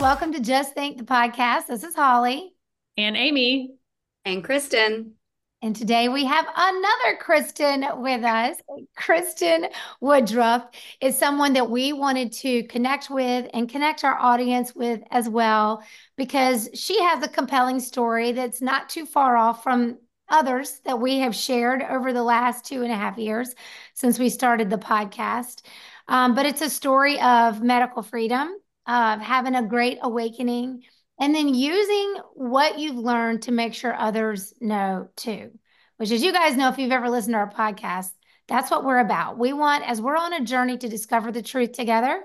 Welcome to Just Think, the podcast. This is Holly. And Amy. And Kristen. And today we have another Kristen with us. Kristen Woodruff is someone that we wanted to connect with and connect our audience with as well, because she has a compelling story that's not too far off from others that we have shared over the last two and a half years since we started the podcast. Um, but it's a story of medical freedom of having a great awakening and then using what you've learned to make sure others know too which as you guys know if you've ever listened to our podcast that's what we're about. We want as we're on a journey to discover the truth together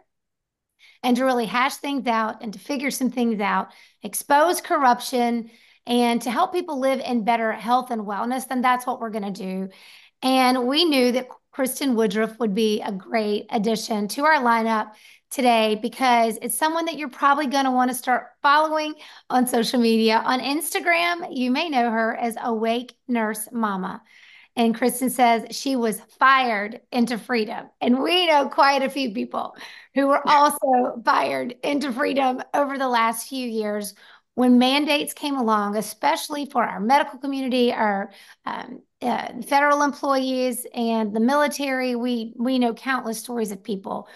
and to really hash things out and to figure some things out expose corruption and to help people live in better health and wellness then that's what we're going to do. And we knew that kristen woodruff would be a great addition to our lineup today because it's someone that you're probably going to want to start following on social media. On Instagram, you may know her as Awake Nurse Mama. And Kristen says she was fired into freedom. And we know quite a few people who were also fired into freedom over the last few years when mandates came along, especially for our medical community, our um, uh, federal employees, and the military. We we know countless stories of people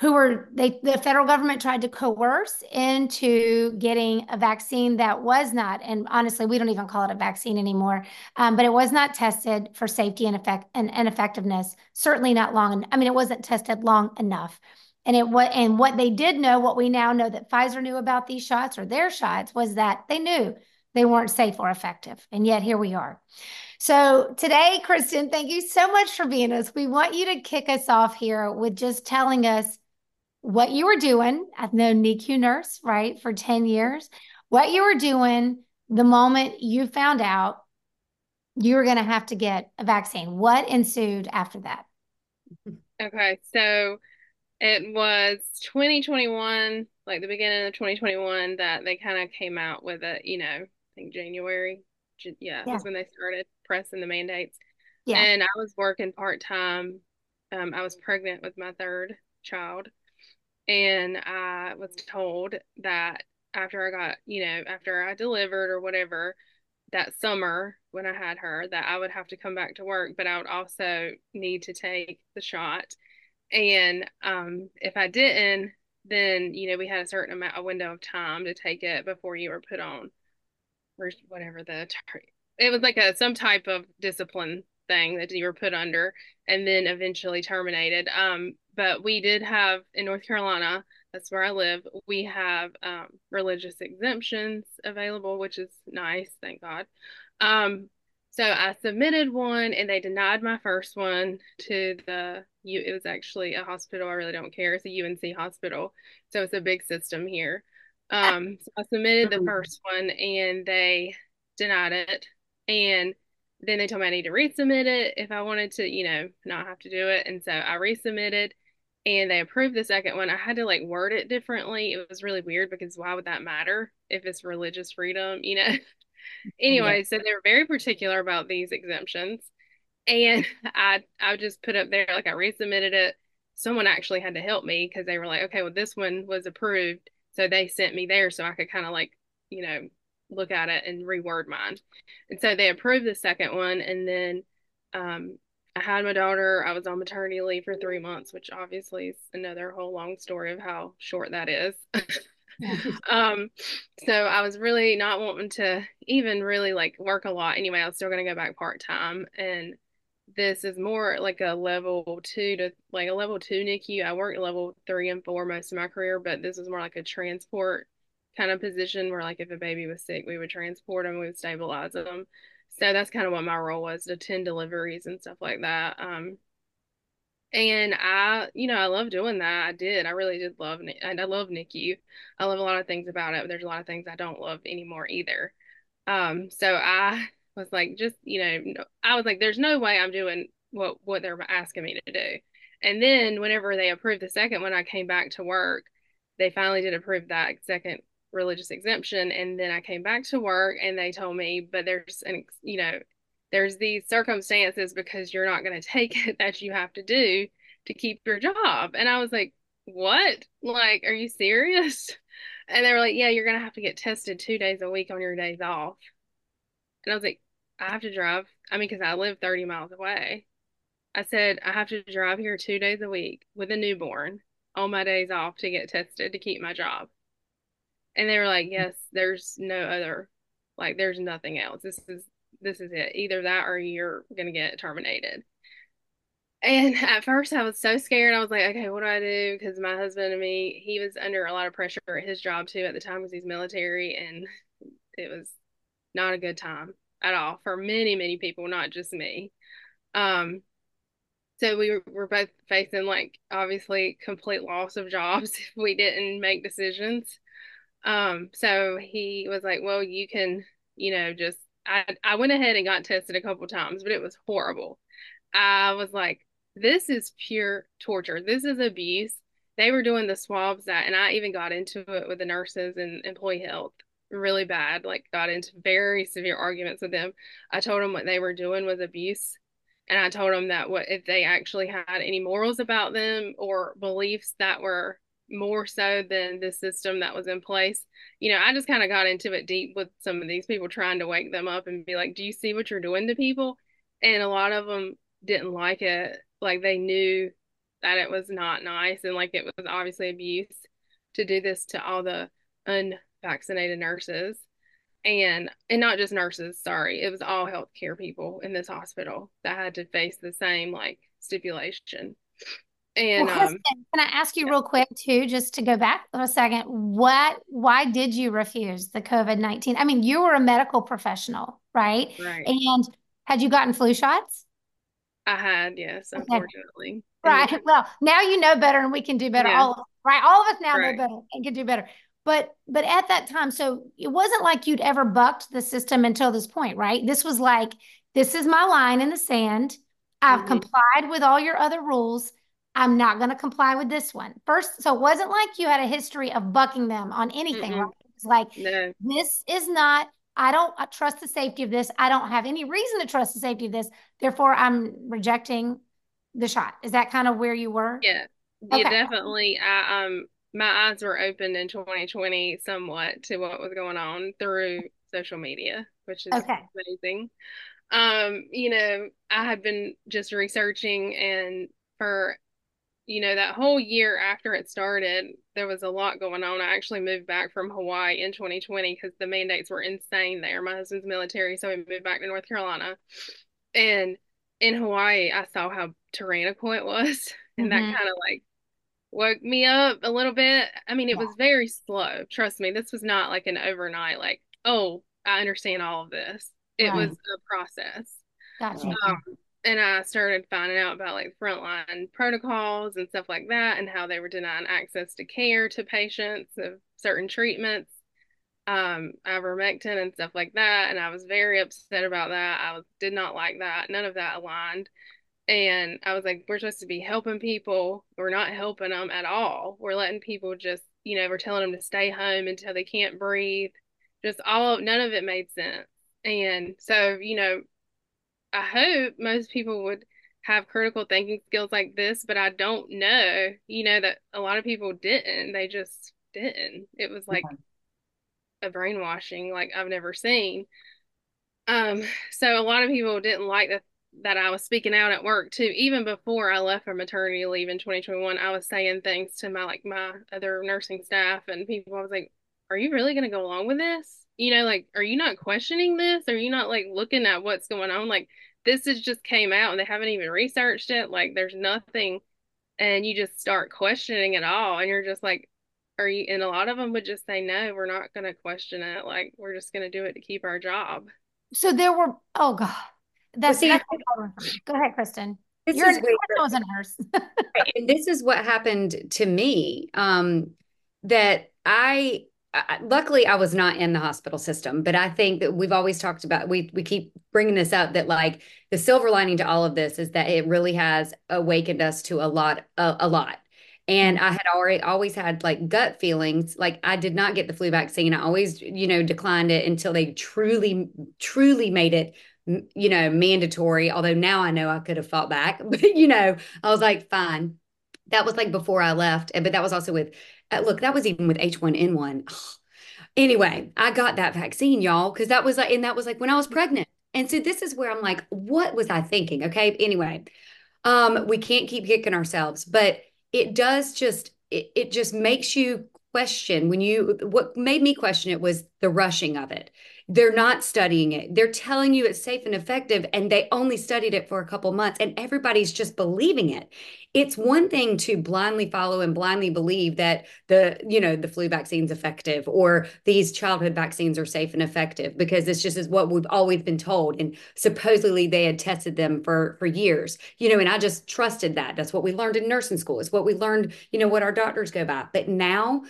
who were they the federal government tried to coerce into getting a vaccine that was not and honestly we don't even call it a vaccine anymore um, but it was not tested for safety and effect and, and effectiveness certainly not long i mean it wasn't tested long enough and it what and what they did know what we now know that pfizer knew about these shots or their shots was that they knew they weren't safe or effective and yet here we are so today, Kristen, thank you so much for being us. We want you to kick us off here with just telling us what you were doing. I've known NICU nurse, right, for 10 years. What you were doing the moment you found out you were going to have to get a vaccine. What ensued after that? Okay, so it was 2021, like the beginning of 2021, that they kind of came out with a, you know, I think January. Yeah, yeah. was when they started pressing the mandates. Yeah. And I was working part time. Um, I was pregnant with my third child and I was told that after I got, you know, after I delivered or whatever, that summer when I had her, that I would have to come back to work, but I would also need to take the shot. And um, if I didn't, then you know we had a certain amount a window of time to take it before you were put on, or whatever the it was like a some type of discipline thing that you were put under, and then eventually terminated. Um, but we did have in North Carolina, that's where I live, we have um, religious exemptions available, which is nice, thank God. Um, so I submitted one and they denied my first one to the it was actually a hospital. I really don't care. It's a UNC hospital. So it's a big system here. Um, so I submitted the first one and they denied it. And then they told me I need to resubmit it if I wanted to, you know, not have to do it. And so I resubmitted and they approved the second one. I had to like word it differently. It was really weird because why would that matter if it's religious freedom, you know? anyway, yeah. so they were very particular about these exemptions. And I I just put up there like I resubmitted it. Someone actually had to help me because they were like, okay, well this one was approved. So they sent me there so I could kind of like, you know, look at it and reword mine. And so they approved the second one and then um I had my daughter. I was on maternity leave for three months, which obviously is another whole long story of how short that is. um, so I was really not wanting to even really like work a lot anyway. I was still going to go back part time. And this is more like a level two to like a level two NICU. I worked level three and four most of my career, but this is more like a transport kind of position where like if a baby was sick, we would transport them, we would stabilize them. So that's kind of what my role was to attend deliveries and stuff like that. Um, and I, you know, I love doing that. I did. I really did love, and I love NICU. I love a lot of things about it. But there's a lot of things I don't love anymore either. Um, so I was like, just, you know, I was like, there's no way I'm doing what what they're asking me to do. And then whenever they approved the second one, I came back to work. They finally did approve that second religious exemption, and then I came back to work, and they told me, but there's an, you know, there's these circumstances because you're not going to take it that you have to do to keep your job. And I was like, what? Like, are you serious? And they were like, yeah, you're going to have to get tested two days a week on your days off. And I was like, I have to drive. I mean, because I live 30 miles away. I said, I have to drive here two days a week with a newborn on my days off to get tested to keep my job. And they were like, yes, there's no other, like, there's nothing else. This is this is it. Either that or you're going to get terminated. And at first, I was so scared. I was like, okay, what do I do? Because my husband and me, he was under a lot of pressure at his job too at the time because he's military, and it was not a good time at all for many, many people, not just me. Um, so we were, were both facing like obviously complete loss of jobs if we didn't make decisions. Um, so he was like, well, you can, you know, just I, I went ahead and got tested a couple times, but it was horrible. I was like, this is pure torture. This is abuse. They were doing the swabs that, and I even got into it with the nurses and employee health really bad, like got into very severe arguments with them. I told them what they were doing was abuse. And I told them that what if they actually had any morals about them or beliefs that were more so than the system that was in place. You know, I just kind of got into it deep with some of these people trying to wake them up and be like, "Do you see what you're doing to people?" And a lot of them didn't like it. Like they knew that it was not nice and like it was obviously abuse to do this to all the unvaccinated nurses and and not just nurses sorry it was all healthcare people in this hospital that had to face the same like stipulation and well, um, can I ask you real quick too, just to go back for a second? What, why did you refuse the COVID 19? I mean, you were a medical professional, right? Right. And had you gotten flu shots? I had, yes, unfortunately. Right. Well, now you know better and we can do better. Yeah. All of us, right. All of us now right. know better and can do better. But but at that time, so it wasn't like you'd ever bucked the system until this point, right? This was like, this is my line in the sand. I've mm-hmm. complied with all your other rules I'm not going to comply with this one. First, so it wasn't like you had a history of bucking them on anything. Right? It was like, no. this is not, I don't trust the safety of this. I don't have any reason to trust the safety of this. Therefore, I'm rejecting the shot. Is that kind of where you were? Yeah. Okay. Yeah, definitely. I, um, my eyes were opened in 2020 somewhat to what was going on through social media, which is okay. amazing. Um, you know, I had been just researching and for you know, that whole year after it started, there was a lot going on. I actually moved back from Hawaii in 2020 because the mandates were insane there. My husband's military, so we moved back to North Carolina. And in Hawaii, I saw how tyrannical it was. And mm-hmm. that kind of like woke me up a little bit. I mean, it yeah. was very slow. Trust me, this was not like an overnight, like, oh, I understand all of this. It right. was a process. Gotcha. Um, and I started finding out about like frontline protocols and stuff like that, and how they were denying access to care to patients of certain treatments, um, ivermectin and stuff like that. And I was very upset about that. I was, did not like that. None of that aligned. And I was like, we're supposed to be helping people. We're not helping them at all. We're letting people just, you know, we're telling them to stay home until they can't breathe. Just all, of none of it made sense. And so, you know, I hope most people would have critical thinking skills like this, but I don't know, you know, that a lot of people didn't. They just didn't. It was like a brainwashing like I've never seen. Um, so a lot of people didn't like that that I was speaking out at work too. Even before I left for maternity leave in 2021, I was saying things to my like my other nursing staff and people. I was like, are you really going to go along with this? You know, like, are you not questioning this? Are you not like looking at what's going on? Like, this has just came out and they haven't even researched it. Like, there's nothing. And you just start questioning it all. And you're just like, are you? And a lot of them would just say, no, we're not going to question it. Like, we're just going to do it to keep our job. So there were, oh God. That's, well, see, go ahead, Kristen. This You're is where, was a nurse. and this is what happened to me. Um, that I luckily I was not in the hospital system, but I think that we've always talked about we we keep bringing this up that like the silver lining to all of this is that it really has awakened us to a lot a, a lot. And I had already always had like gut feelings. Like I did not get the flu vaccine. I always, you know, declined it until they truly, truly made it, you know, mandatory. Although now I know I could have fought back, but you know, I was like, fine. That was like before I left. But that was also with uh, look, that was even with H1N1. Anyway, I got that vaccine, y'all, because that was like, and that was like when I was pregnant. And so this is where I'm like, what was I thinking? Okay. Anyway, um, we can't keep kicking ourselves, but it does just, it, it just makes you question when you, what made me question it was the rushing of it they're not studying it. They're telling you it's safe and effective, and they only studied it for a couple months, and everybody's just believing it. It's one thing to blindly follow and blindly believe that the, you know, the flu vaccine's effective or these childhood vaccines are safe and effective because this just is what we've always been told. And supposedly they had tested them for for years, you know, and I just trusted that. That's what we learned in nursing school. It's what we learned, you know, what our doctors go by. But now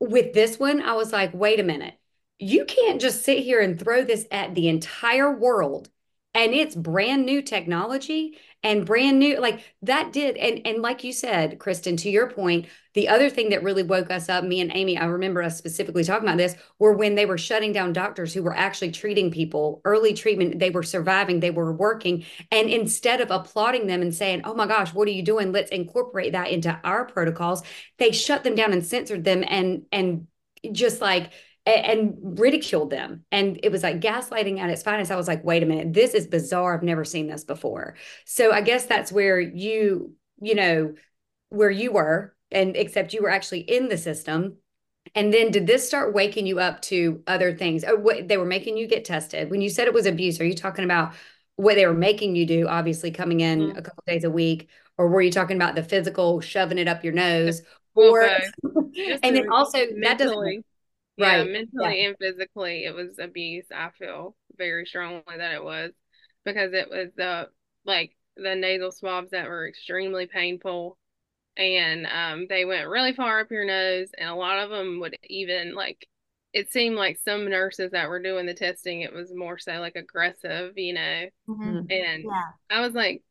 with this one, I was like, wait a minute you can't just sit here and throw this at the entire world and it's brand new technology and brand new like that did and and like you said kristen to your point the other thing that really woke us up me and amy i remember us specifically talking about this were when they were shutting down doctors who were actually treating people early treatment they were surviving they were working and instead of applauding them and saying oh my gosh what are you doing? Let's incorporate that into our protocols they shut them down and censored them and and just like and, ridiculed them. And it was like gaslighting at its finest. I was like, wait a minute, this is bizarre. I've never seen this before. So I guess that's where you, you know, where you were, and except you were actually in the system. And then did this start waking you up to other things? Oh, what they were making you get tested. When you said it was abuse, are you talking about what they were making you do, obviously coming in mm-hmm. a couple days a week? Or were you talking about the physical shoving it up your nose? Or and then also that doesn't yeah, right. mentally yeah. and physically, it was abuse. I feel very strongly that it was because it was the like the nasal swabs that were extremely painful, and um, they went really far up your nose, and a lot of them would even like. It seemed like some nurses that were doing the testing, it was more so like aggressive, you know. Mm-hmm. And yeah. I was like,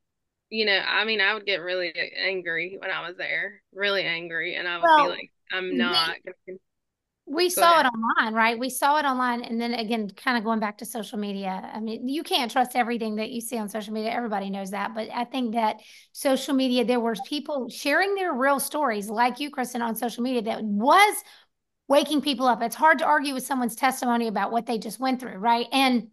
you know, I mean, I would get really angry when I was there, really angry, and I would well, be like, I'm not. Gonna we Go saw ahead. it online, right? We saw it online. And then again, kind of going back to social media. I mean, you can't trust everything that you see on social media. Everybody knows that. But I think that social media, there were people sharing their real stories, like you, Kristen, on social media that was waking people up. It's hard to argue with someone's testimony about what they just went through, right? And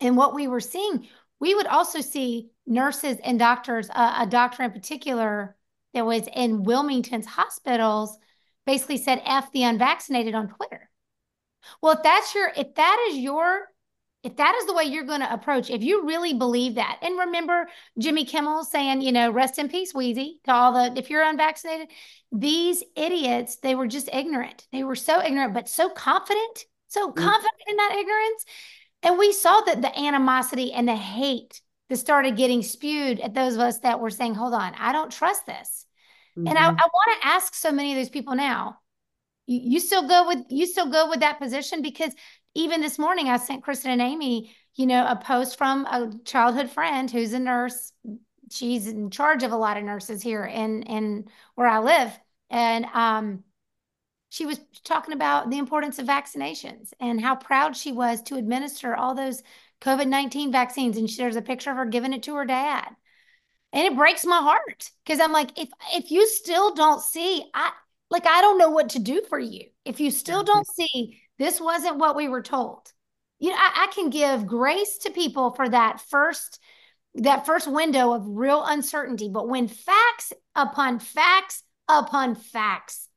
and what we were seeing, we would also see nurses and doctors, uh, a doctor in particular that was in Wilmington's hospitals basically said F the unvaccinated on Twitter. Well, if that's your, if that is your, if that is the way you're going to approach, if you really believe that, and remember Jimmy Kimmel saying, you know, rest in peace, Weezy, to all the, if you're unvaccinated, these idiots, they were just ignorant. They were so ignorant, but so confident, so mm. confident in that ignorance. And we saw that the animosity and the hate that started getting spewed at those of us that were saying, hold on, I don't trust this. Mm-hmm. And I, mm-hmm. I want to ask so many of those people now, you, you still go with you still go with that position because even this morning I sent Kristen and Amy, you know, a post from a childhood friend who's a nurse. She's in charge of a lot of nurses here in in where I live. And um she was talking about the importance of vaccinations and how proud she was to administer all those COVID 19 vaccines. And she, there's a picture of her giving it to her dad and it breaks my heart because i'm like if if you still don't see i like i don't know what to do for you. If you still don't see this wasn't what we were told. You know I, I can give grace to people for that first that first window of real uncertainty but when facts upon facts upon facts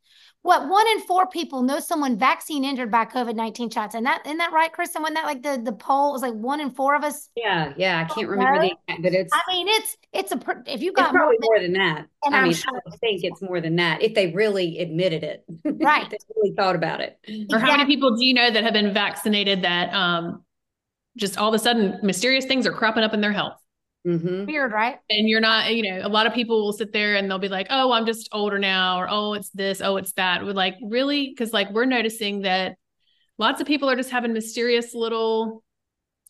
what one in four people know someone vaccine injured by COVID nineteen shots, and that isn't that right, Kristen? Wasn't that like the the poll was like one in four of us? Yeah, yeah, I can't remember the but it's. I mean, it's it's a if you got probably more than, more than that. And I mean, sure I think it's more than that if they really admitted it, right? they really thought about it. Or how many people do you know that have been vaccinated that um just all of a sudden mysterious things are cropping up in their health? Mm-hmm. Weird, right? And you're not, you know, a lot of people will sit there and they'll be like, oh, I'm just older now, or oh, it's this, oh, it's that. We're like, really? Because like we're noticing that lots of people are just having mysterious little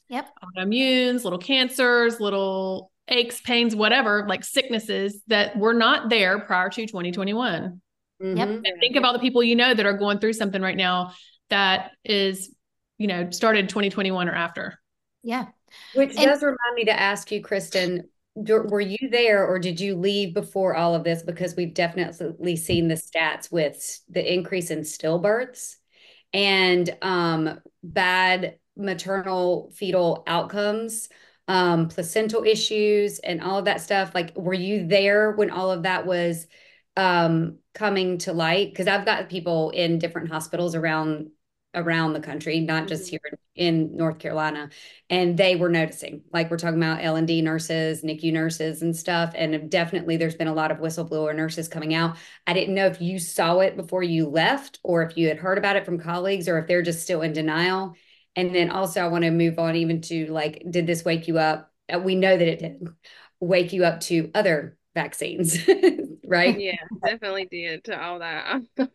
yep autoimmunes, little cancers, little aches, pains, whatever, like sicknesses that were not there prior to 2021. Mm-hmm. Yep. And think of all the people you know that are going through something right now that is, you know, started 2021 or after. Yeah. Which and, does remind me to ask you, Kristen, were you there or did you leave before all of this? Because we've definitely seen the stats with the increase in stillbirths and um, bad maternal fetal outcomes, um, placental issues, and all of that stuff. Like, were you there when all of that was um, coming to light? Because I've got people in different hospitals around around the country, not just mm-hmm. here in North Carolina. And they were noticing, like we're talking about L&D nurses, NICU nurses and stuff. And definitely there's been a lot of whistleblower nurses coming out. I didn't know if you saw it before you left or if you had heard about it from colleagues or if they're just still in denial. And then also I want to move on even to like, did this wake you up? Uh, we know that it did wake you up to other vaccines, right? Yeah, definitely did to all that. so,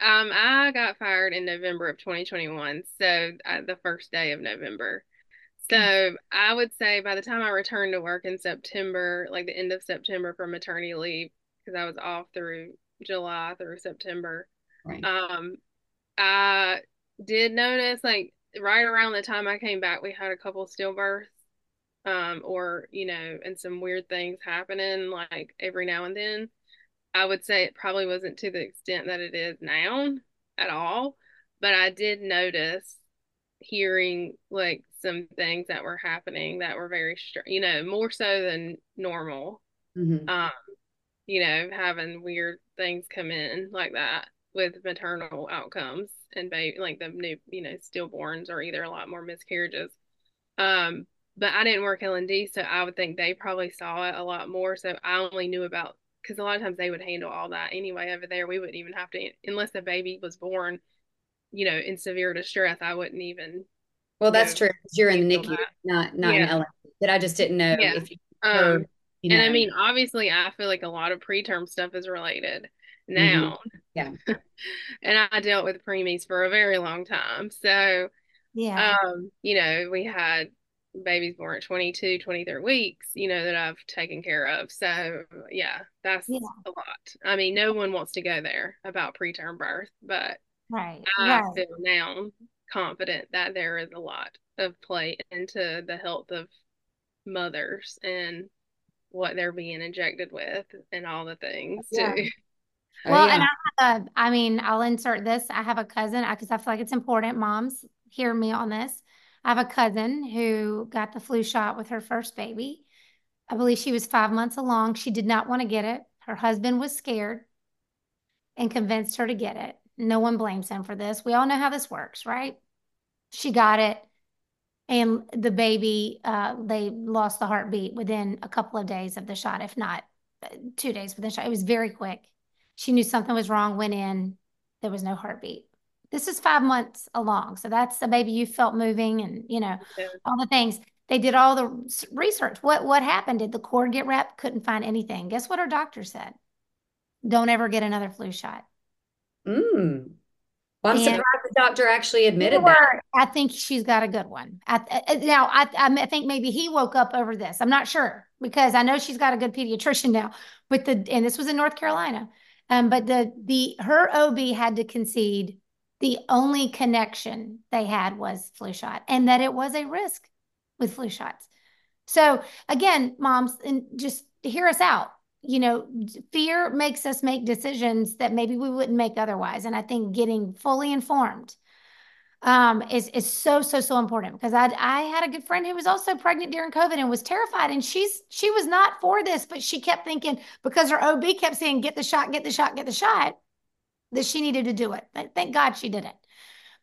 um, I got fired in November of 2021. So, uh, the first day of November. So, I would say by the time I returned to work in September, like the end of September for maternity leave, because I was off through July through September, right. um, I did notice like right around the time I came back, we had a couple stillbirths um, or you know, and some weird things happening like every now and then. I would say it probably wasn't to the extent that it is now at all, but I did notice hearing like some things that were happening that were very, you know, more so than normal. Mm-hmm. Um, you know, having weird things come in like that with maternal outcomes and baby, like the new, you know, stillborns or either a lot more miscarriages. Um, but I didn't work L&D, so I would think they probably saw it a lot more. So I only knew about because a lot of times they would handle all that anyway over there. We wouldn't even have to unless the baby was born, you know, in severe distress. I wouldn't even. Well, that's know, true. You're in the NICU, that. not not yeah. in L&D. But I just didn't know yeah. if you heard. Um, you know. And I mean, obviously, I feel like a lot of preterm stuff is related now. Mm-hmm. Yeah. and I dealt with preemies for a very long time. So, yeah. Um, you know, we had babies born at 22 23 weeks you know that i've taken care of so yeah that's yeah. a lot i mean no one wants to go there about preterm birth but right i right. feel now confident that there is a lot of play into the health of mothers and what they're being injected with and all the things yeah. too oh, well, yeah. and I have a, I mean, I'll insert this. I have a cousin because I feel like it's important. Moms, hear me on this. I have a cousin who got the flu shot with her first baby. I believe she was five months along. She did not want to get it. Her husband was scared and convinced her to get it. No one blames him for this. We all know how this works, right? She got it. And the baby, uh, they lost the heartbeat within a couple of days of the shot, if not uh, two days within the shot. It was very quick. She knew something was wrong, went in, there was no heartbeat this is five months along. So that's a baby you felt moving and, you know, all the things. They did all the research. What what happened? Did the cord get wrapped? Couldn't find anything. Guess what her doctor said? Don't ever get another flu shot. Mm. Well, I'm and surprised the doctor actually admitted that. I think she's got a good one. I, now, I, I think maybe he woke up over this. I'm not sure because I know she's got a good pediatrician now. But the and this was in North Carolina. Um, but the the her OB had to concede the only connection they had was flu shot and that it was a risk with flu shots. So again, moms, and just hear us out. You know, fear makes us make decisions that maybe we wouldn't make otherwise. And I think getting fully informed um, is is so so so important because I I had a good friend who was also pregnant during COVID and was terrified, and she's she was not for this, but she kept thinking because her OB kept saying get the shot, get the shot, get the shot that she needed to do it. Thank God she did it.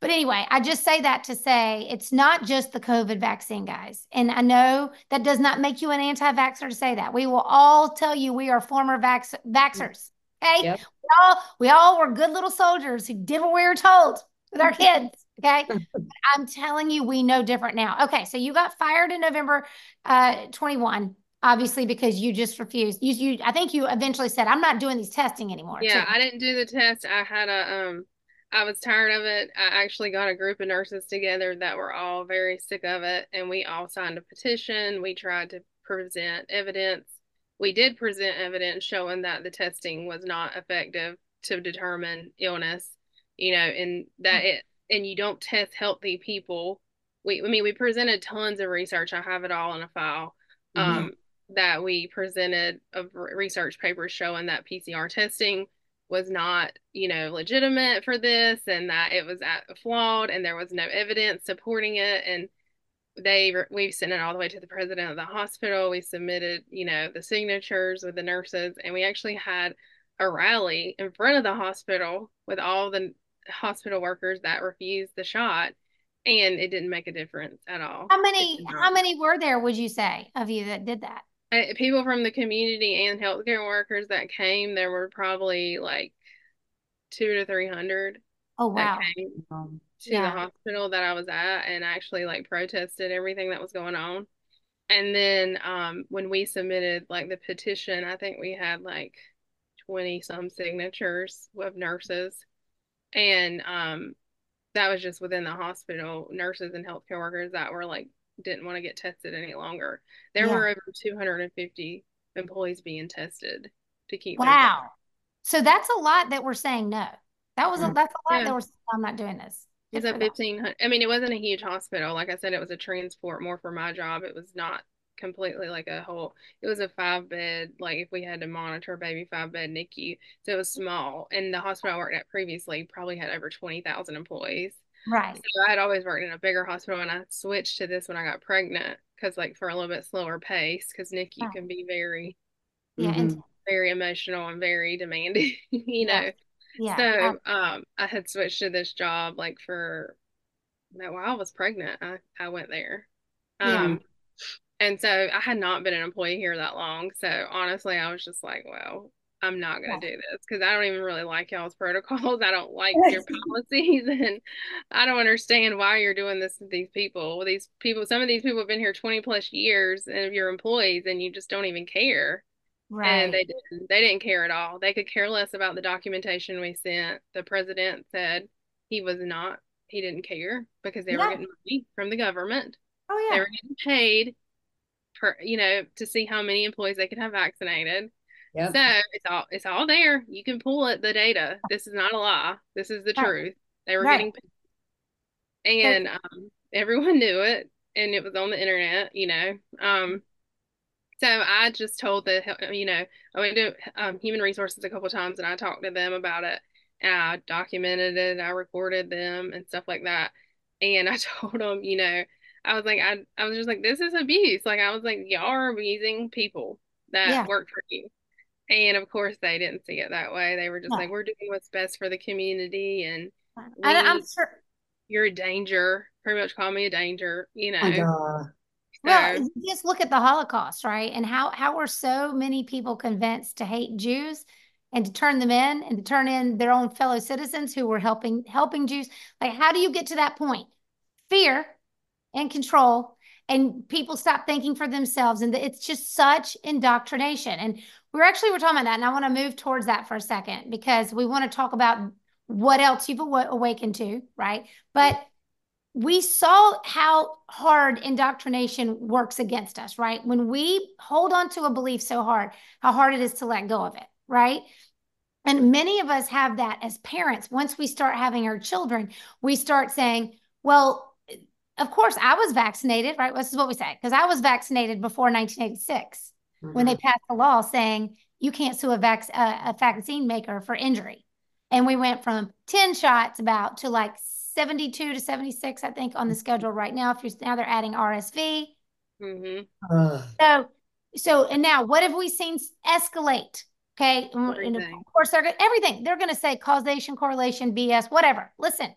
But anyway, I just say that to say it's not just the COVID vaccine, guys. And I know that does not make you an anti vaxxer to say that. We will all tell you we are former vax- vaxxers. Okay. Yep. We, all, we all were good little soldiers who did what we were told with our kids. Okay. I'm telling you, we know different now. Okay. So you got fired in November uh, 21 obviously because you just refused you you i think you eventually said i'm not doing these testing anymore yeah too. i didn't do the test i had a um I was tired of it. I actually got a group of nurses together that were all very sick of it, and we all signed a petition. We tried to present evidence. We did present evidence showing that the testing was not effective to determine illness, you know, and that mm. it and you don't test healthy people. We, I mean, we presented tons of research. I have it all in a file. Mm-hmm. Um, that we presented of research papers showing that PCR testing was not, you know, legitimate for this and that it was at, flawed and there was no evidence supporting it. And they, we've sent it all the way to the president of the hospital. We submitted, you know, the signatures with the nurses and we actually had a rally in front of the hospital with all the hospital workers that refused the shot and it didn't make a difference at all. How many how many were there would you say of you that did that? People from the community and healthcare workers that came, there were probably like two to three hundred. Oh wow! to yeah. the hospital that I was at and actually like protested everything that was going on. And then um, when we submitted like the petition, I think we had like twenty some signatures of nurses, and um, that was just within the hospital nurses and healthcare workers that were like didn't want to get tested any longer. There yeah. were over 250 employees being tested to keep. Wow. So that's a lot that we're saying no. That was a, mm-hmm. that's a lot yeah. that we're saying I'm not doing this. It's a 1500. I mean, it wasn't a huge hospital. Like I said, it was a transport more for my job. It was not completely like a whole it was a five bed like if we had to monitor baby five bed NICU so it was small and the hospital I worked at previously probably had over 20,000 employees Right. So I had always worked in a bigger hospital and I switched to this when I got pregnant because like for a little bit slower pace because NICU oh. can be very yeah mm-hmm. very emotional and very demanding, you know. Yeah. So um I had switched to this job like for that while I was pregnant, I, I went there. Um yeah. and so I had not been an employee here that long. So honestly I was just like, well, I'm not going to do this because I don't even really like y'all's protocols. I don't like your policies, and I don't understand why you're doing this to these people. These people, some of these people have been here 20 plus years, and if your employees, and you just don't even care. Right. And they didn't. They didn't care at all. They could care less about the documentation we sent. The president said he was not. He didn't care because they yeah. were getting money from the government. Oh yeah. They were getting paid per, you know to see how many employees they could have vaccinated Yep. So it's all it's all there. You can pull it the data. This is not a lie. This is the right. truth. They were right. getting and um, everyone knew it and it was on the internet, you know. Um so I just told the you know, I went to um, human resources a couple times and I talked to them about it. And I documented it, I recorded them and stuff like that. And I told them, you know, I was like, I, I was just like, this is abuse. Like, I was like, y'all are abusing people that yeah. work for you. And of course, they didn't see it that way. They were just no. like, "We're doing what's best for the community," and I, am sure you're a danger. Pretty much call me a danger, you know. So, well, just look at the Holocaust, right? And how how were so many people convinced to hate Jews and to turn them in and to turn in their own fellow citizens who were helping helping Jews? Like, how do you get to that point? Fear and control and people stop thinking for themselves and it's just such indoctrination and we're actually we're talking about that and i want to move towards that for a second because we want to talk about what else you've aw- awakened to right? But we saw how hard indoctrination works against us right? When we hold on to a belief so hard how hard it is to let go of it right? And many of us have that as parents. Once we start having our children we start saying well of course, I was vaccinated, right? This is what we say, because I was vaccinated before 1986 mm-hmm. when they mm-hmm. passed the law saying you can't sue a, vac- a, a vaccine maker for injury. And we went from 10 shots about to like 72 to 76, I think, on the schedule right now. If you're now they're adding RSV. Mm-hmm. Uh. So, so, and now what have we seen escalate Okay. And of course, they're everything. They're going to say causation, correlation, BS, whatever. Listen,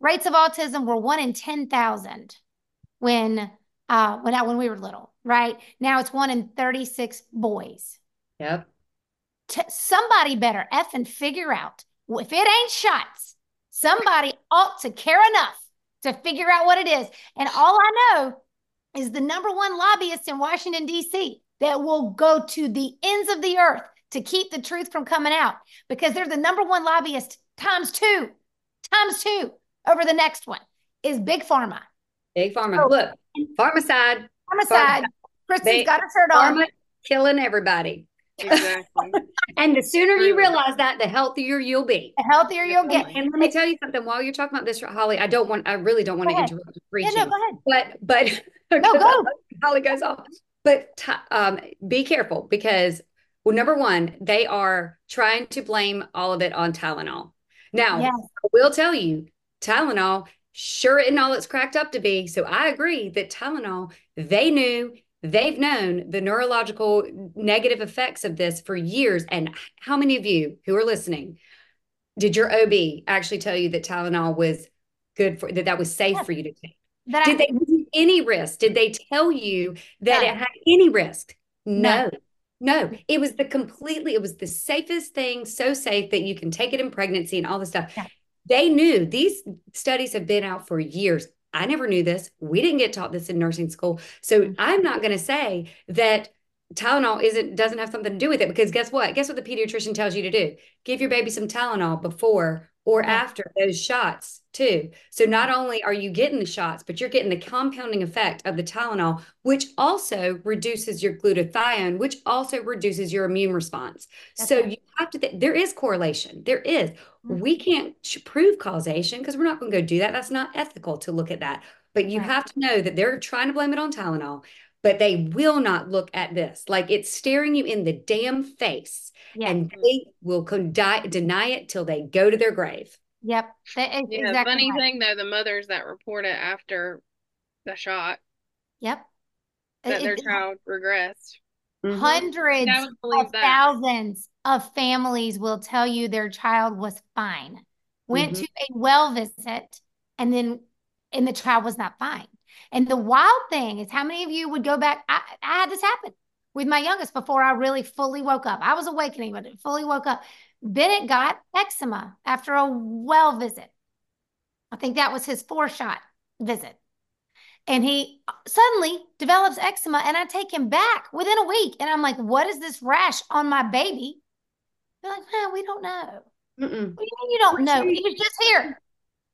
rates of autism were one in 10,000 when, uh, when, I, when we were little, right? Now it's one in 36 boys. Yep. T- somebody better F and figure out if it ain't shots, somebody ought to care enough to figure out what it is. And all I know is the number one lobbyist in Washington, D.C., that will go to the ends of the earth to keep the truth from coming out because they're the number one lobbyist times two, times two over the next one is Big Pharma. Big Pharma. So, Look, Pharmacide. Pharmacide. Kristen's got her shirt on. Pharma killing everybody. Exactly. and the sooner you realize that, the healthier you'll be. The healthier you'll get. And let me tell you something. While you're talking about this, Holly, I don't want. I really don't want go to ahead. interrupt preaching. Yeah, no, go ahead. But but no, go. Holly goes off. But t- um, be careful because well, number one, they are trying to blame all of it on Tylenol. Now, yes. I will tell you, Tylenol sure isn't all it's cracked up to be. So I agree that Tylenol, they knew they've known the neurological negative effects of this for years. And how many of you who are listening, did your OB actually tell you that Tylenol was good for that that was safe for you to take? That did I, they any risk? Did they tell you that no. it had any risk? No. no. No, it was the completely, it was the safest thing, so safe that you can take it in pregnancy and all this stuff. Yeah. They knew these studies have been out for years. I never knew this. We didn't get taught this in nursing school. So mm-hmm. I'm not going to say that Tylenol isn't doesn't have something to do with it because guess what? Guess what the pediatrician tells you to do? Give your baby some Tylenol before or yeah. after those shots too. So not only are you getting the shots, but you're getting the compounding effect of the Tylenol, which also reduces your glutathione, which also reduces your immune response. Okay. So you have to, th- there is correlation. There is. Mm-hmm. We can't prove causation because we're not going to go do that. That's not ethical to look at that. But you right. have to know that they're trying to blame it on Tylenol but they will not look at this. Like it's staring you in the damn face. Yeah. And they will con- die, deny it till they go to their grave. Yep. yeah, exactly funny right. thing though, the mothers that report it after the shot. Yep. That it, their it, child regressed. Mm-hmm. Hundreds of that. thousands of families will tell you their child was fine, went mm-hmm. to a well visit, and then and the child was not fine. And the wild thing is how many of you would go back? I, I had this happen with my youngest before I really fully woke up. I was awakening, but it fully woke up. Bennett got eczema after a well visit. I think that was his four shot visit. And he suddenly develops eczema, and I take him back within a week. And I'm like, what is this rash on my baby? They're like, man, we don't know. Mm-mm. What do you mean you don't know? He was just here.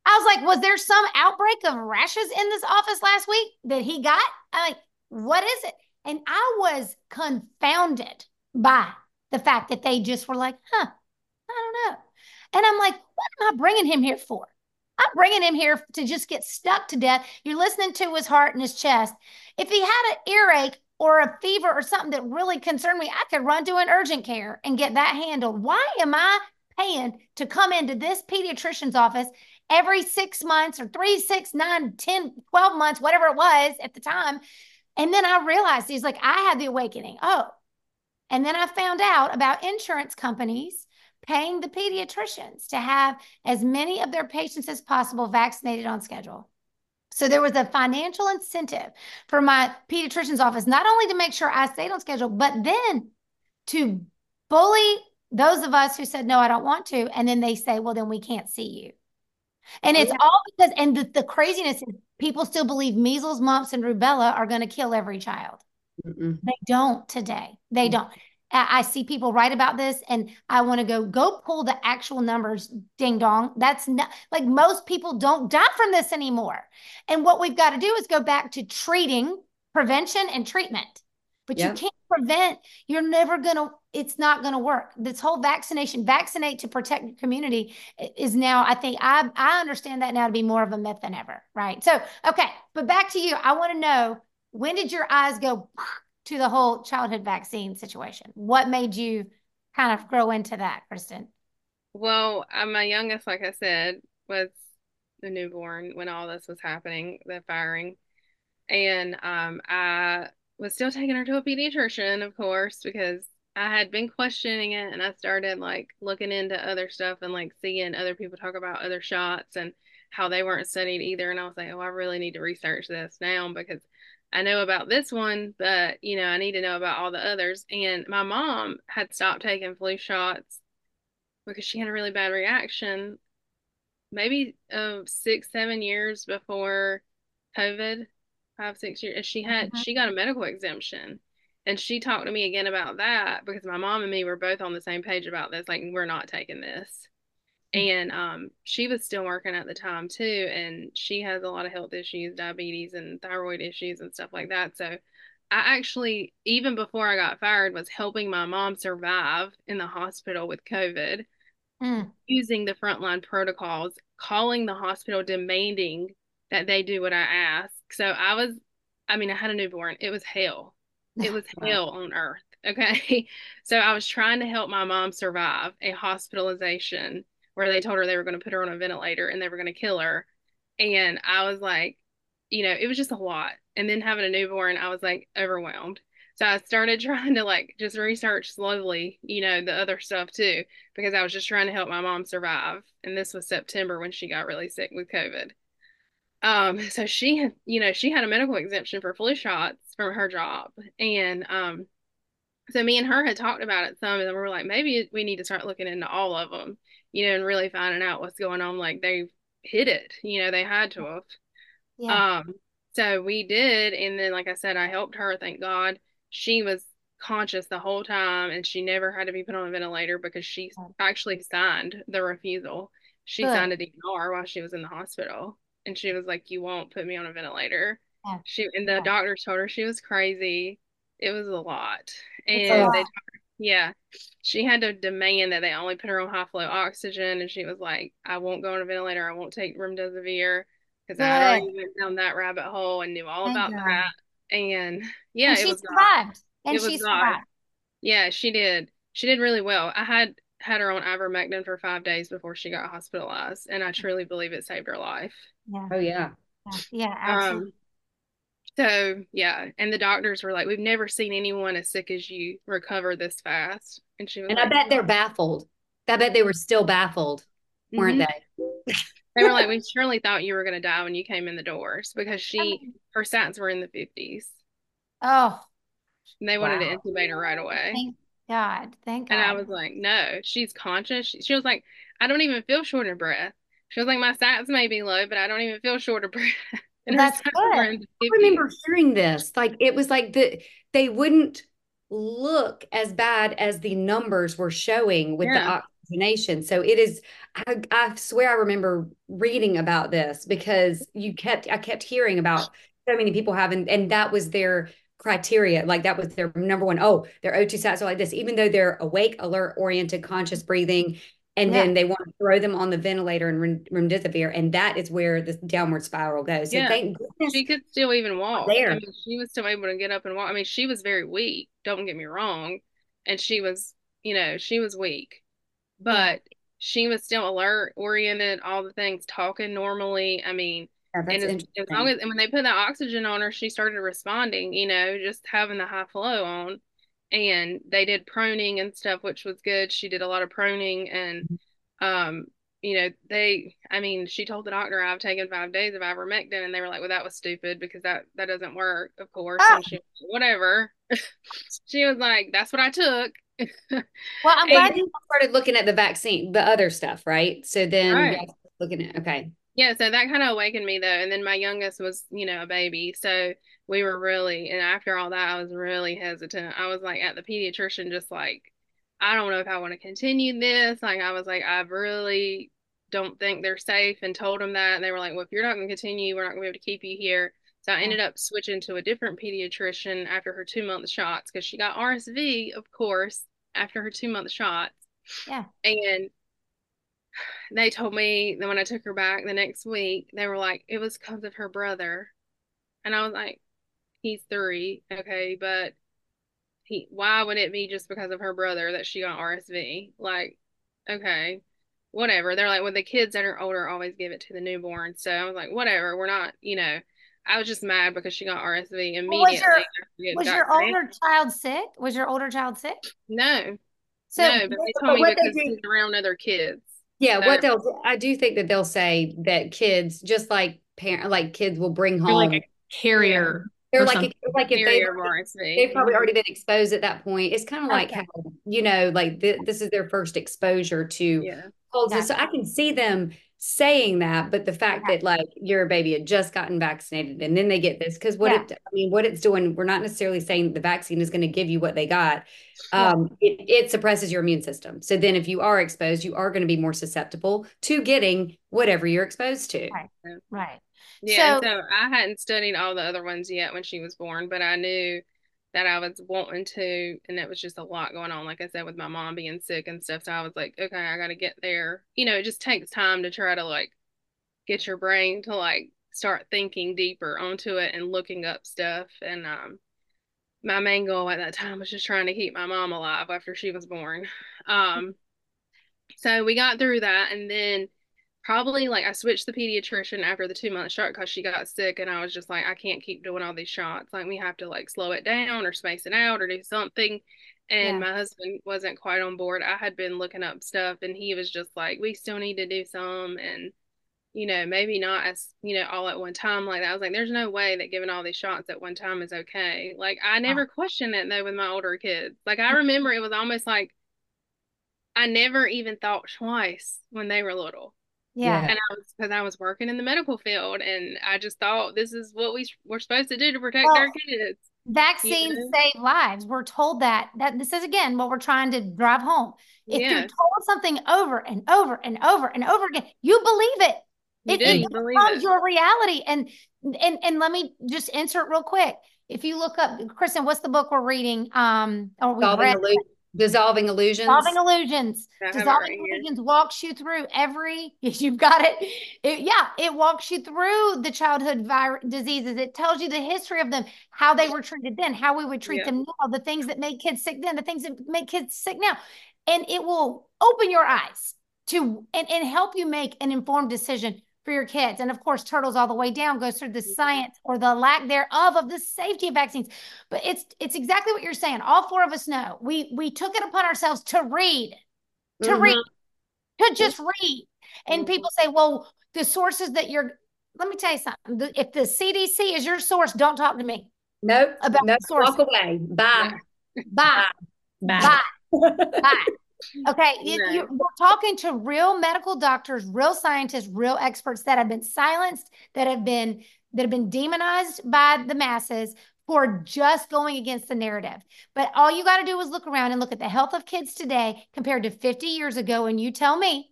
I was like, was there some outbreak of rashes in this office last week that he got? I'm like, what is it? And I was confounded by the fact that they just were like, huh, I don't know. And I'm like, what am I bringing him here for? I'm bringing him here to just get stuck to death. You're listening to his heart and his chest. If he had an earache or a fever or something that really concerned me, I could run to an urgent care and get that handled. Why am I paying to come into this pediatrician's office every six months or three, six, nine, 10, 12 months, whatever it was at the time. And then I realized he's like, I had the awakening. Oh. And then I found out about insurance companies paying the pediatricians to have as many of their patients as possible vaccinated on schedule. So there was a financial incentive for my pediatrician's office, not only to make sure I stayed on schedule, but then to bully those of us who said, no, I don't want to. And then they say, well, then we can't see you. And it's all because, and the, the, craziness is people still believe measles, mumps, and rubella are going to kill every child. Mm-mm. They don't today. They mm-hmm. don't. I see people write about this, and I want to go go pull the actual numbers. Ding dong. That's not like most people don't die from this anymore. And what we've got to do is go back to treating, prevention, and treatment. But yeah. you can't prevent. You're never gonna it's not going to work. This whole vaccination, vaccinate to protect your community is now, I think I, I understand that now to be more of a myth than ever. Right. So, okay. But back to you. I want to know when did your eyes go to the whole childhood vaccine situation? What made you kind of grow into that, Kristen? Well, uh, my youngest, like I said, was the newborn when all this was happening, the firing. And um, I was still taking her to a pediatrician, of course, because I had been questioning it and I started like looking into other stuff and like seeing other people talk about other shots and how they weren't studied either. And I was like, oh, I really need to research this now because I know about this one, but you know, I need to know about all the others. And my mom had stopped taking flu shots because she had a really bad reaction maybe uh, six, seven years before COVID, five, six years. And she had, mm-hmm. she got a medical exemption. And she talked to me again about that because my mom and me were both on the same page about this. Like, we're not taking this. And um, she was still working at the time too. And she has a lot of health issues, diabetes and thyroid issues and stuff like that. So I actually, even before I got fired, was helping my mom survive in the hospital with COVID, mm. using the frontline protocols, calling the hospital, demanding that they do what I ask. So I was, I mean, I had a newborn. It was hell. It was hell on earth. Okay. So I was trying to help my mom survive a hospitalization where they told her they were going to put her on a ventilator and they were going to kill her. And I was like, you know, it was just a lot. And then having a newborn, I was like overwhelmed. So I started trying to like just research slowly, you know, the other stuff too, because I was just trying to help my mom survive. And this was September when she got really sick with COVID. Um, so she had, you know, she had a medical exemption for flu shots from her job. And um, so me and her had talked about it some, and we were like, maybe we need to start looking into all of them, you know, and really finding out what's going on. Like they hit it, you know, they had to have. Yeah. Um, so we did, and then like I said, I helped her, thank God. She was conscious the whole time and she never had to be put on a ventilator because she actually signed the refusal. She Good. signed a DNR while she was in the hospital and she was like, "You won't put me on a ventilator." Yeah. She and the yeah. doctors told her she was crazy. It was a lot, and a lot. they, yeah, she had to demand that they only put her on high flow oxygen, and she was like, "I won't go on a ventilator. I won't take remdesivir." Because I already went down that rabbit hole and knew all Thank about God. that. And yeah, and it she was survived. And it she survived. Yeah, she did. She did really well. I had had her on ivermectin for five days before she got hospitalized, and I truly believe it saved her life. Yeah. Oh yeah. Yeah, yeah absolutely. Um, so yeah, and the doctors were like, "We've never seen anyone as sick as you recover this fast." And she was, and like, I bet they're baffled. I bet they were still baffled, weren't mm-hmm. they? they were like, "We surely thought you were going to die when you came in the doors because she her stats were in the fifties. Oh, and they wanted wow. to intubate her right away. Thank God, thank God. And I was like, "No, she's conscious." She, she was like, "I don't even feel short of breath." She was like, my stats may be low, but I don't even feel short of breath. And That's good. I remember hearing this. Like it was like the they wouldn't look as bad as the numbers were showing with yeah. the oxygenation. So it is. I, I swear I remember reading about this because you kept I kept hearing about so many people having, and that was their criteria. Like that was their number one. Oh, their O2 stats are like this, even though they're awake, alert, oriented, conscious breathing, and yeah. then they want to throw them on the ventilator and remdesivir, and that is where the downward spiral goes. So yeah. thank goodness she could still even walk. There, I mean, she was still able to get up and walk. I mean, she was very weak. Don't get me wrong, and she was, you know, she was weak, but she was still alert, oriented, all the things, talking normally. I mean, yeah, and as, as long as and when they put the oxygen on her, she started responding. You know, just having the high flow on. And they did proning and stuff which was good. She did a lot of proning and um you know they i mean she told the doctor i've taken five days of ivermectin and they were like well that was stupid because that that doesn't work of course. Oh. and she whatever. She was like that's what i took. Well i'm glad you started looking at the vaccine the other stuff right? So then right. looking at okay yeah so that kind of awakened me though and then my youngest was you know a baby so we were really and after all that I was really hesitant. I was like at the pediatrician just like I don't know if I want to continue this. Like I was like I really don't think they're safe and told them that and they were like, "Well, if you're not going to continue, we're not going to be able to keep you here." So I ended up switching to a different pediatrician after her 2-month shots cuz she got RSV, of course, after her 2-month shots. Yeah. And they told me that when I took her back the next week, they were like, it was because of her brother. And I was like, he's three, okay, but he why would it be just because of her brother that she got RSV? Like, okay, whatever. They're like, well, the kids that are older always give it to the newborn. So I was like, whatever, we're not, you know. I was just mad because she got RSV immediately. Was your, was your older child sick? Was your older child sick? No. So, no, but they told me because he's around other kids. Yeah, what they'll I do think that they'll say that kids, just like parent, like kids will bring home like a carrier. They're like a, like if they they've probably already been exposed at that point. It's kind of like okay. how you know, like th- this is their first exposure to yeah. colds. So I can see them saying that, but the fact yeah. that like your baby had just gotten vaccinated and then they get this, because what yeah. it, I mean, what it's doing, we're not necessarily saying the vaccine is going to give you what they got. Um, yeah. it, it suppresses your immune system. So then if you are exposed, you are going to be more susceptible to getting whatever you're exposed to. Right. Right. Yeah. So, so I hadn't studied all the other ones yet when she was born, but I knew that I was wanting to, and it was just a lot going on, like I said, with my mom being sick and stuff. So I was like, okay, I got to get there. You know, it just takes time to try to like get your brain to like start thinking deeper onto it and looking up stuff. And um, my main goal at that time was just trying to keep my mom alive after she was born. Um, so we got through that, and then probably like I switched the pediatrician after the two month shot because she got sick and I was just like I can't keep doing all these shots. Like we have to like slow it down or space it out or do something. And yeah. my husband wasn't quite on board. I had been looking up stuff and he was just like we still need to do some and you know maybe not as you know all at one time like that. I was like there's no way that giving all these shots at one time is okay. Like I never oh. questioned it though with my older kids. Like I remember it was almost like I never even thought twice when they were little yeah. And I was because I was working in the medical field and I just thought this is what we we're supposed to do to protect well, our kids. Vaccines you know? save lives. We're told that. That this is again what we're trying to drive home. If yes. you're told something over and over and over and over again, you believe it. You it, do, it you becomes your reality. And and and let me just insert real quick. If you look up, Kristen, what's the book we're reading? Um, or we read Dissolving illusions. Dissolving illusions. Dissolving right illusions here. walks you through every. You've got it. it. Yeah, it walks you through the childhood virus diseases. It tells you the history of them, how they were treated then, how we would treat yeah. them now, the things that make kids sick then, the things that make kids sick now, and it will open your eyes to and, and help you make an informed decision for your kids. And of course, Turtles All the Way Down goes through the science or the lack thereof of the safety of vaccines. But it's it's exactly what you're saying. All four of us know. We we took it upon ourselves to read, to mm-hmm. read, to just read. And mm-hmm. people say, well, the sources that you're let me tell you something. If the CDC is your source, don't talk to me. Nope. About nope. Walk away. Bye. Bye. Bye. Bye. Bye. Okay, you, we're talking to real medical doctors, real scientists, real experts that have been silenced, that have been that have been demonized by the masses for just going against the narrative. But all you got to do is look around and look at the health of kids today compared to 50 years ago, and you tell me.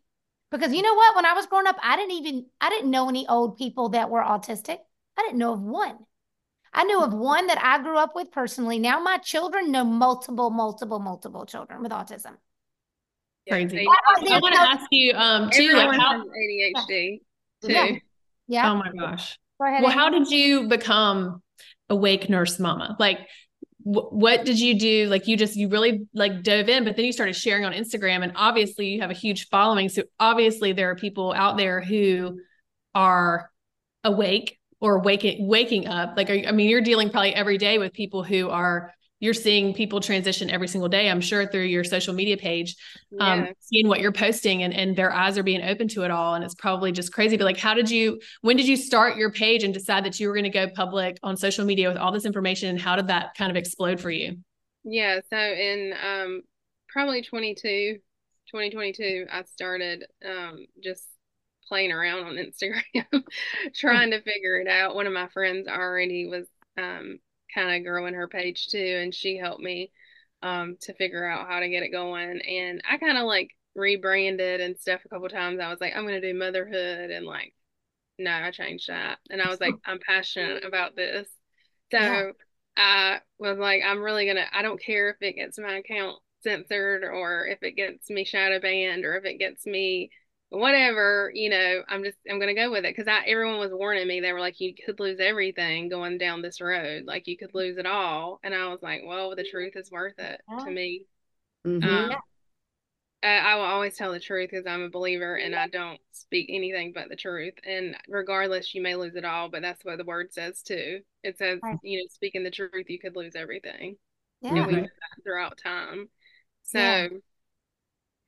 Because you know what? When I was growing up, I didn't even I didn't know any old people that were autistic. I didn't know of one. I knew of one that I grew up with personally. Now my children know multiple, multiple, multiple children with autism crazy. I, I want to ask you um too, like how ADHD too. Yeah. yeah. Oh my gosh. Well, how did you become awake nurse mama? Like what did you do like you just you really like dove in but then you started sharing on instagram and obviously you have a huge following so obviously there are people out there who are awake or waking waking up like are, i mean you're dealing probably every day with people who are you're seeing people transition every single day i'm sure through your social media page um, seeing what you're posting and, and their eyes are being open to it all and it's probably just crazy. But like how did you when did you start your page and decide that you were going to go public on social media with all this information and how did that kind of explode for you? Yeah so in um, probably 22 2022 i started um, just playing around on instagram trying to figure it out. One of my friends already was um, kind of growing her page too, and she helped me um, to figure out how to get it going. And I kind of like rebranded and stuff a couple times. I was like, I'm gonna do motherhood, and like, no, I changed that, and I was like, I'm passionate about this, so yeah. I was like, I'm really gonna. I don't care if it gets my account censored or if it gets me shadow banned or if it gets me whatever, you know, I'm just I'm gonna go with it because I everyone was warning me. They were like, you could lose everything going down this road, like you could lose it all. And I was like, well, the truth is worth it yeah. to me. Mm-hmm. Um, I will always tell the truth because I'm a believer and I don't speak anything but the truth. And regardless, you may lose it all, but that's what the word says too. It says, right. you know, speaking the truth, you could lose everything. Yeah. And we that throughout time. So yeah.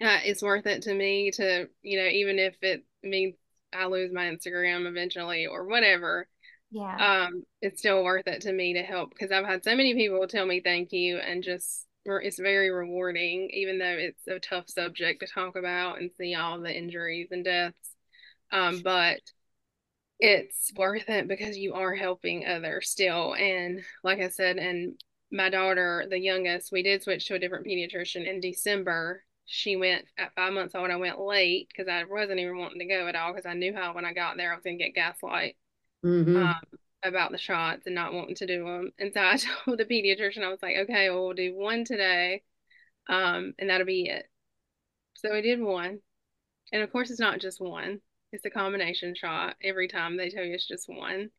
Uh, it's worth it to me to, you know, even if it means I lose my Instagram eventually or whatever. Yeah. Um, it's still worth it to me to help because I've had so many people tell me thank you and just it's very rewarding, even though it's a tough subject to talk about and see all the injuries and deaths. Um, but it's worth it because you are helping others still. And like I said, and my daughter, the youngest, we did switch to a different pediatrician in December. She went at five months old. I went late because I wasn't even wanting to go at all because I knew how when I got there I was going to get gaslight. Mm-hmm. Um, about the shots and not wanting to do them. And so I told the pediatrician, I was like, okay, well, we'll do one today. Um, and that'll be it. So we did one. And of course, it's not just one, it's a combination shot. Every time they tell you it's just one,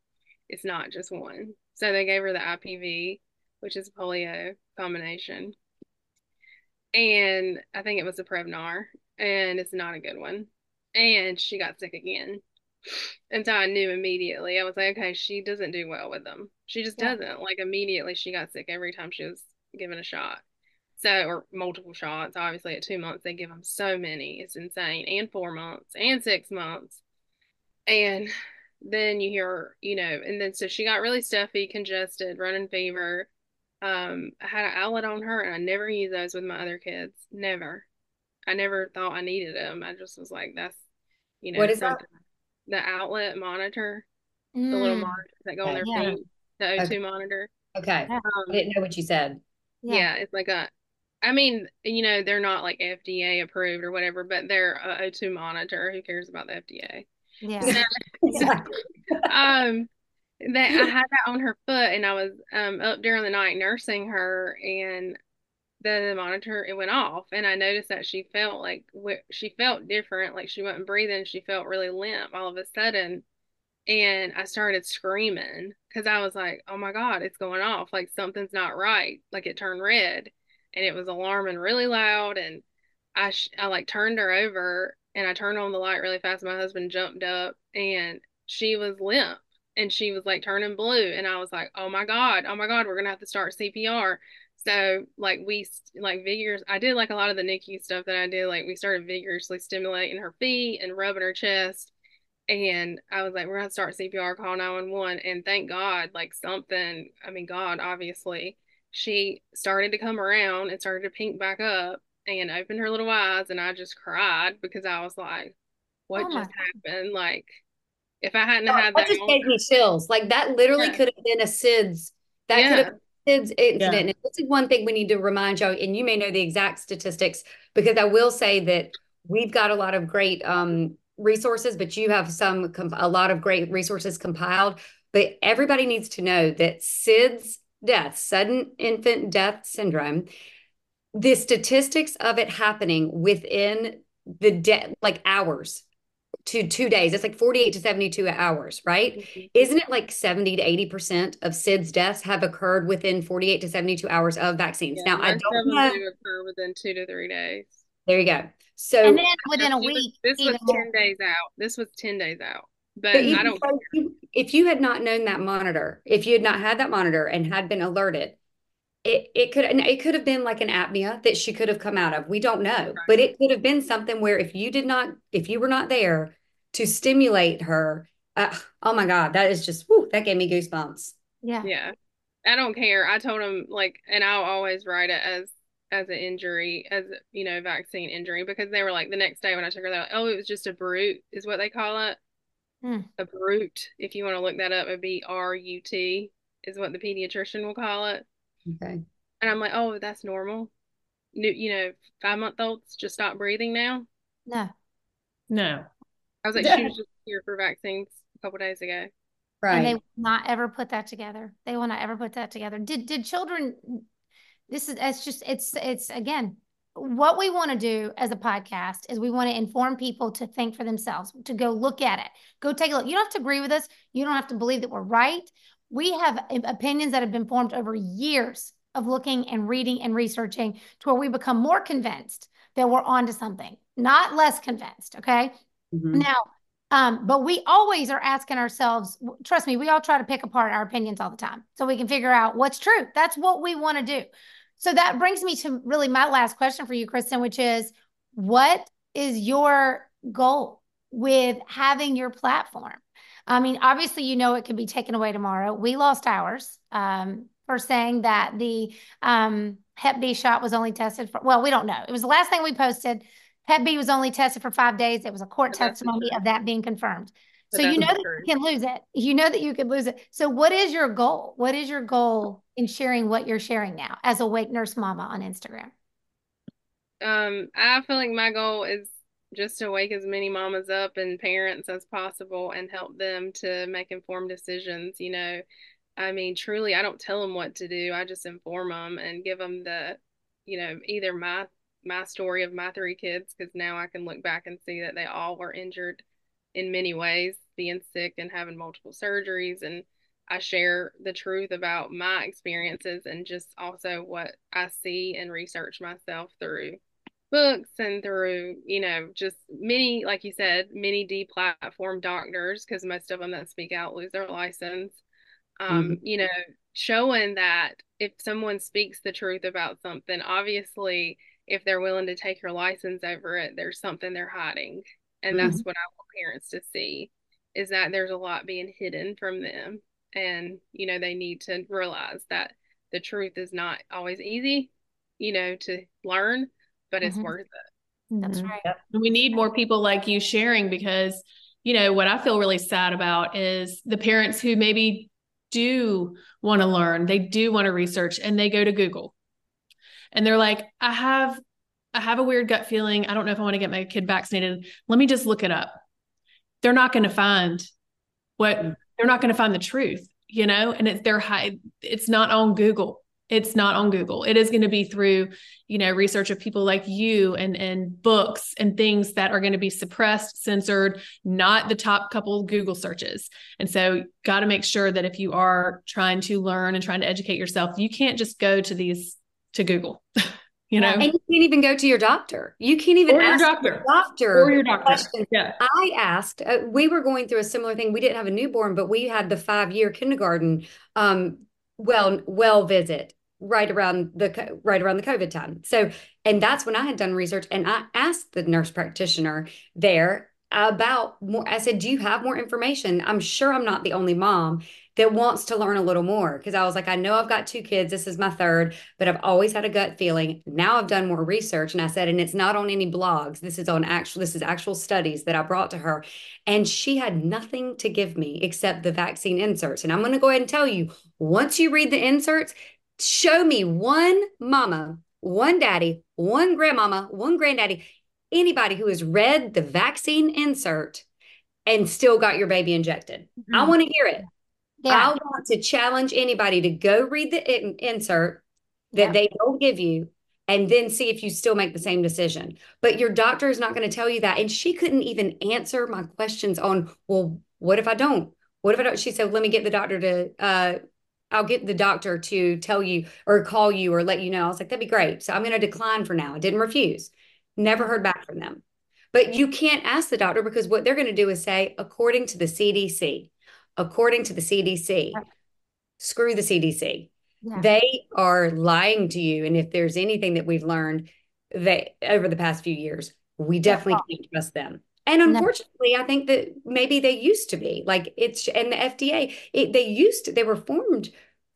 it's not just one. So they gave her the IPV, which is polio combination. And I think it was a Prevnar, and it's not a good one. And she got sick again. And so I knew immediately. I was like, okay, she doesn't do well with them. She just yeah. doesn't. Like immediately she got sick every time she was given a shot. So, or multiple shots. Obviously, at two months, they give them so many. It's insane. And four months and six months. And then you hear, you know, and then so she got really stuffy, congested, running fever. Um, I had an Owlet on her, and I never used those with my other kids. Never. I never thought I needed them. I just was like, that's, you know, what is that? the Owlet monitor, mm. the little mm. monitors that go on their yeah. feet, the O2 okay. monitor. Okay. Um, I didn't know what you said. Yeah. yeah. it's like a, I mean, you know, they're not like FDA approved or whatever, but they're a O2 monitor. Who cares about the FDA? Yeah. exactly. um, that I had that on her foot, and I was um up during the night nursing her, and the monitor it went off and i noticed that she felt like she felt different like she wasn't breathing she felt really limp all of a sudden and i started screaming because i was like oh my god it's going off like something's not right like it turned red and it was alarming really loud and i sh- i like turned her over and i turned on the light really fast my husband jumped up and she was limp and she was like turning blue and i was like oh my god oh my god we're gonna have to start cpr so like we like vigorous. I did like a lot of the NICU stuff that I did. Like we started vigorously stimulating her feet and rubbing her chest. And I was like, we're gonna start CPR, call 911. And thank God, like something, I mean, God, obviously, she started to come around and started to pink back up and opened her little eyes. And I just cried because I was like, what oh just happened? Like, if I hadn't oh, had that, that just gave me chills. Like that literally yeah. could have been a SIDS. That yeah. could have kids incident. Yeah. And this is one thing we need to remind you, and you may know the exact statistics, because I will say that we've got a lot of great um, resources, but you have some a lot of great resources compiled. But everybody needs to know that SIDS death, sudden infant death syndrome, the statistics of it happening within the de- like hours to two days. It's like 48 to 72 hours, right? Mm-hmm. Isn't it like 70 to 80% of SIDS deaths have occurred within 48 to 72 hours of vaccines? Yeah, now, I don't know. Do occur within two to three days. There you go. So, and then within a week, this was 10 days out. This was 10 days out. But, but I don't. If you, if you had not known that monitor, if you had not had that monitor and had been alerted, it, it could it could have been like an apnea that she could have come out of. We don't know, right. but it could have been something where if you did not, if you were not there to stimulate her, uh, oh my god, that is just whew, that gave me goosebumps. Yeah, yeah. I don't care. I told him like, and I'll always write it as as an injury, as you know, vaccine injury, because they were like the next day when I took her, they're like, oh, it was just a BRUE, is what they call it. Mm. A BRUE. If you want to look that up, it'd be R U T, is what the pediatrician will call it. Okay. And I'm like, oh, that's normal. New, you know, five month olds just stop breathing now. No. No. I was like, she was just here for vaccines a couple days ago. Right. And they will not ever put that together. They will not ever put that together. Did did children this is it's just it's it's again what we want to do as a podcast is we want to inform people to think for themselves, to go look at it, go take a look. You don't have to agree with us. You don't have to believe that we're right we have opinions that have been formed over years of looking and reading and researching to where we become more convinced that we're onto something, not less convinced. Okay. Mm-hmm. Now, um, but we always are asking ourselves, trust me, we all try to pick apart our opinions all the time so we can figure out what's true. That's what we want to do. So that brings me to really my last question for you, Kristen, which is what is your goal with having your platform? I mean, obviously, you know it could be taken away tomorrow. We lost ours um, for saying that the um, Hep B shot was only tested for, well, we don't know. It was the last thing we posted. Hep B was only tested for five days. It was a court testimony of that being confirmed. But so you know that you can lose it. You know that you could lose it. So what is your goal? What is your goal in sharing what you're sharing now as awake nurse mama on Instagram? Um, I feel like my goal is just to wake as many mamas up and parents as possible and help them to make informed decisions. You know, I mean, truly, I don't tell them what to do. I just inform them and give them the, you know, either my my story of my three kids because now I can look back and see that they all were injured in many ways, being sick and having multiple surgeries. And I share the truth about my experiences and just also what I see and research myself through books and through, you know, just many, like you said, many deplatform doctors, because most of them that speak out lose their license. Um, mm-hmm. You know, showing that if someone speaks the truth about something, obviously if they're willing to take your license over it, there's something they're hiding. And mm-hmm. that's what I want parents to see is that there's a lot being hidden from them. And, you know, they need to realize that the truth is not always easy, you know, to learn, but mm-hmm. it's worth it. That's mm-hmm. right. And we need more people like you sharing because, you know, what I feel really sad about is the parents who maybe do want to learn, they do want to research, and they go to Google and they're like, I have I have a weird gut feeling. I don't know if I want to get my kid vaccinated. Let me just look it up. They're not going to find what they're not going to find the truth, you know, and it's their high, it's not on Google. It's not on Google. It is going to be through, you know, research of people like you and and books and things that are going to be suppressed, censored, not the top couple Google searches. And so, got to make sure that if you are trying to learn and trying to educate yourself, you can't just go to these to Google. you know, and you can't even go to your doctor. You can't even or ask your doctor. Your doctor or your doctor. Questions. Yeah. I asked. Uh, we were going through a similar thing. We didn't have a newborn, but we had the five year kindergarten um, well well visit right around the right around the COVID time. So, and that's when I had done research, and I asked the nurse practitioner there about more. I said, "Do you have more information?" I'm sure I'm not the only mom that wants to learn a little more because I was like, I know I've got two kids. This is my third, but I've always had a gut feeling. Now I've done more research and I said, and it's not on any blogs. This is on actual, this is actual studies that I brought to her. And she had nothing to give me except the vaccine inserts. And I'm going to go ahead and tell you once you read the inserts, show me one mama, one daddy, one grandmama, one granddaddy, anybody who has read the vaccine insert and still got your baby injected. Mm-hmm. I want to hear it. Yeah. I want to challenge anybody to go read the in- insert that yeah. they don't give you and then see if you still make the same decision. But your doctor is not going to tell you that. And she couldn't even answer my questions on, well, what if I don't? What if I don't? She said, let me get the doctor to, uh, I'll get the doctor to tell you or call you or let you know. I was like, that'd be great. So I'm going to decline for now. I didn't refuse. Never heard back from them. But you can't ask the doctor because what they're going to do is say, according to the CDC according to the CDC, screw the CDC. Yeah. They are lying to you. And if there's anything that we've learned that over the past few years, we definitely yeah. can't trust them. And unfortunately, no. I think that maybe they used to be like it's and the FDA, it, they used to, they were formed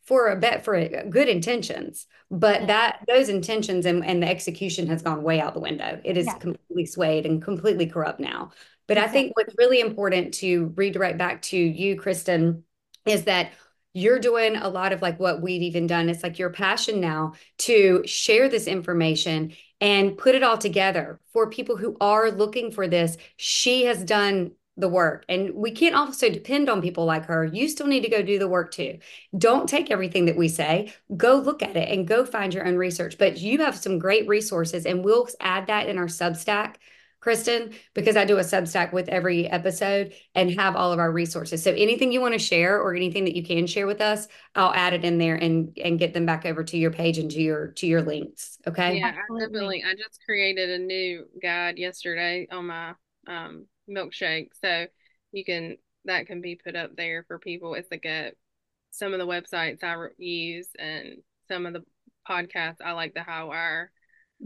for a bet for a, good intentions, but yeah. that those intentions and, and the execution has gone way out the window. It is completely swayed and completely corrupt now. But I think what's really important to redirect back to you, Kristen, is that you're doing a lot of like what we've even done. It's like your passion now to share this information and put it all together for people who are looking for this. She has done the work. And we can't also depend on people like her. You still need to go do the work too. Don't take everything that we say, go look at it and go find your own research. But you have some great resources, and we'll add that in our Substack Kristen, because I do a Substack with every episode and have all of our resources. So anything you want to share or anything that you can share with us, I'll add it in there and and get them back over to your page and to your to your links. Okay. Yeah, I definitely. I just created a new guide yesterday on my um milkshake. So you can that can be put up there for people. It's like a some of the websites I use and some of the podcasts. I like the High Wire.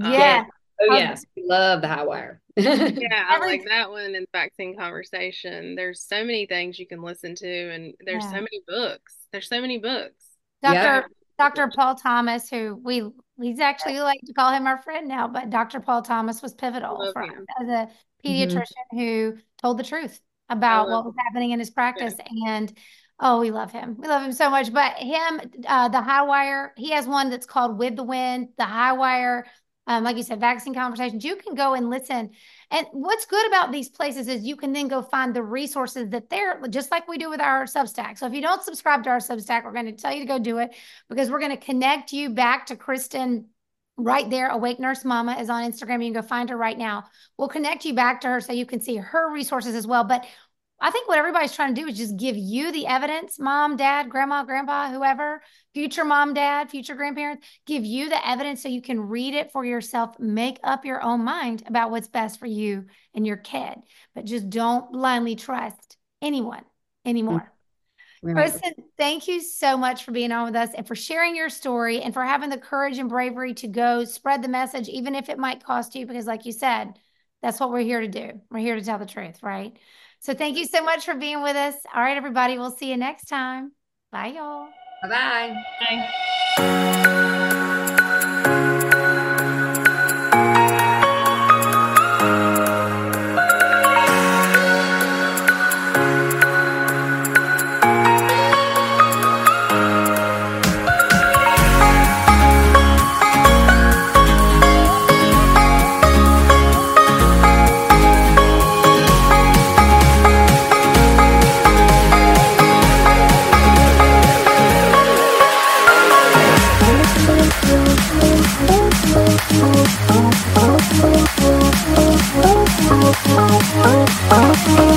Um, yeah. Oh yes, we love the high wire. yeah, I like that one and vaccine conversation. There's so many things you can listen to, and there's yeah. so many books. There's so many books. Dr. Yeah. Dr. Paul Thomas, who we he's actually like to call him our friend now, but Dr. Paul Thomas was pivotal for, as a pediatrician mm-hmm. who told the truth about what was happening in his practice. Yeah. And oh, we love him. We love him so much. But him, uh, the high wire, he has one that's called With the Wind, the high wire um, like you said, vaccine conversations, you can go and listen. And what's good about these places is you can then go find the resources that they're just like we do with our Substack. So if you don't subscribe to our Substack, we're going to tell you to go do it because we're going to connect you back to Kristen right there. Awake Nurse Mama is on Instagram. You can go find her right now. We'll connect you back to her so you can see her resources as well. But I think what everybody's trying to do is just give you the evidence, mom, dad, grandma, grandpa, whoever, future mom, dad, future grandparents, give you the evidence so you can read it for yourself, make up your own mind about what's best for you and your kid. But just don't blindly trust anyone anymore. Mm-hmm. Right. Kristen, thank you so much for being on with us and for sharing your story and for having the courage and bravery to go spread the message, even if it might cost you, because like you said, that's what we're here to do. We're here to tell the truth, right? So thank you so much for being with us. All right, everybody. We'll see you next time. Bye, y'all. Bye-bye. Bye. oh, oh, oh.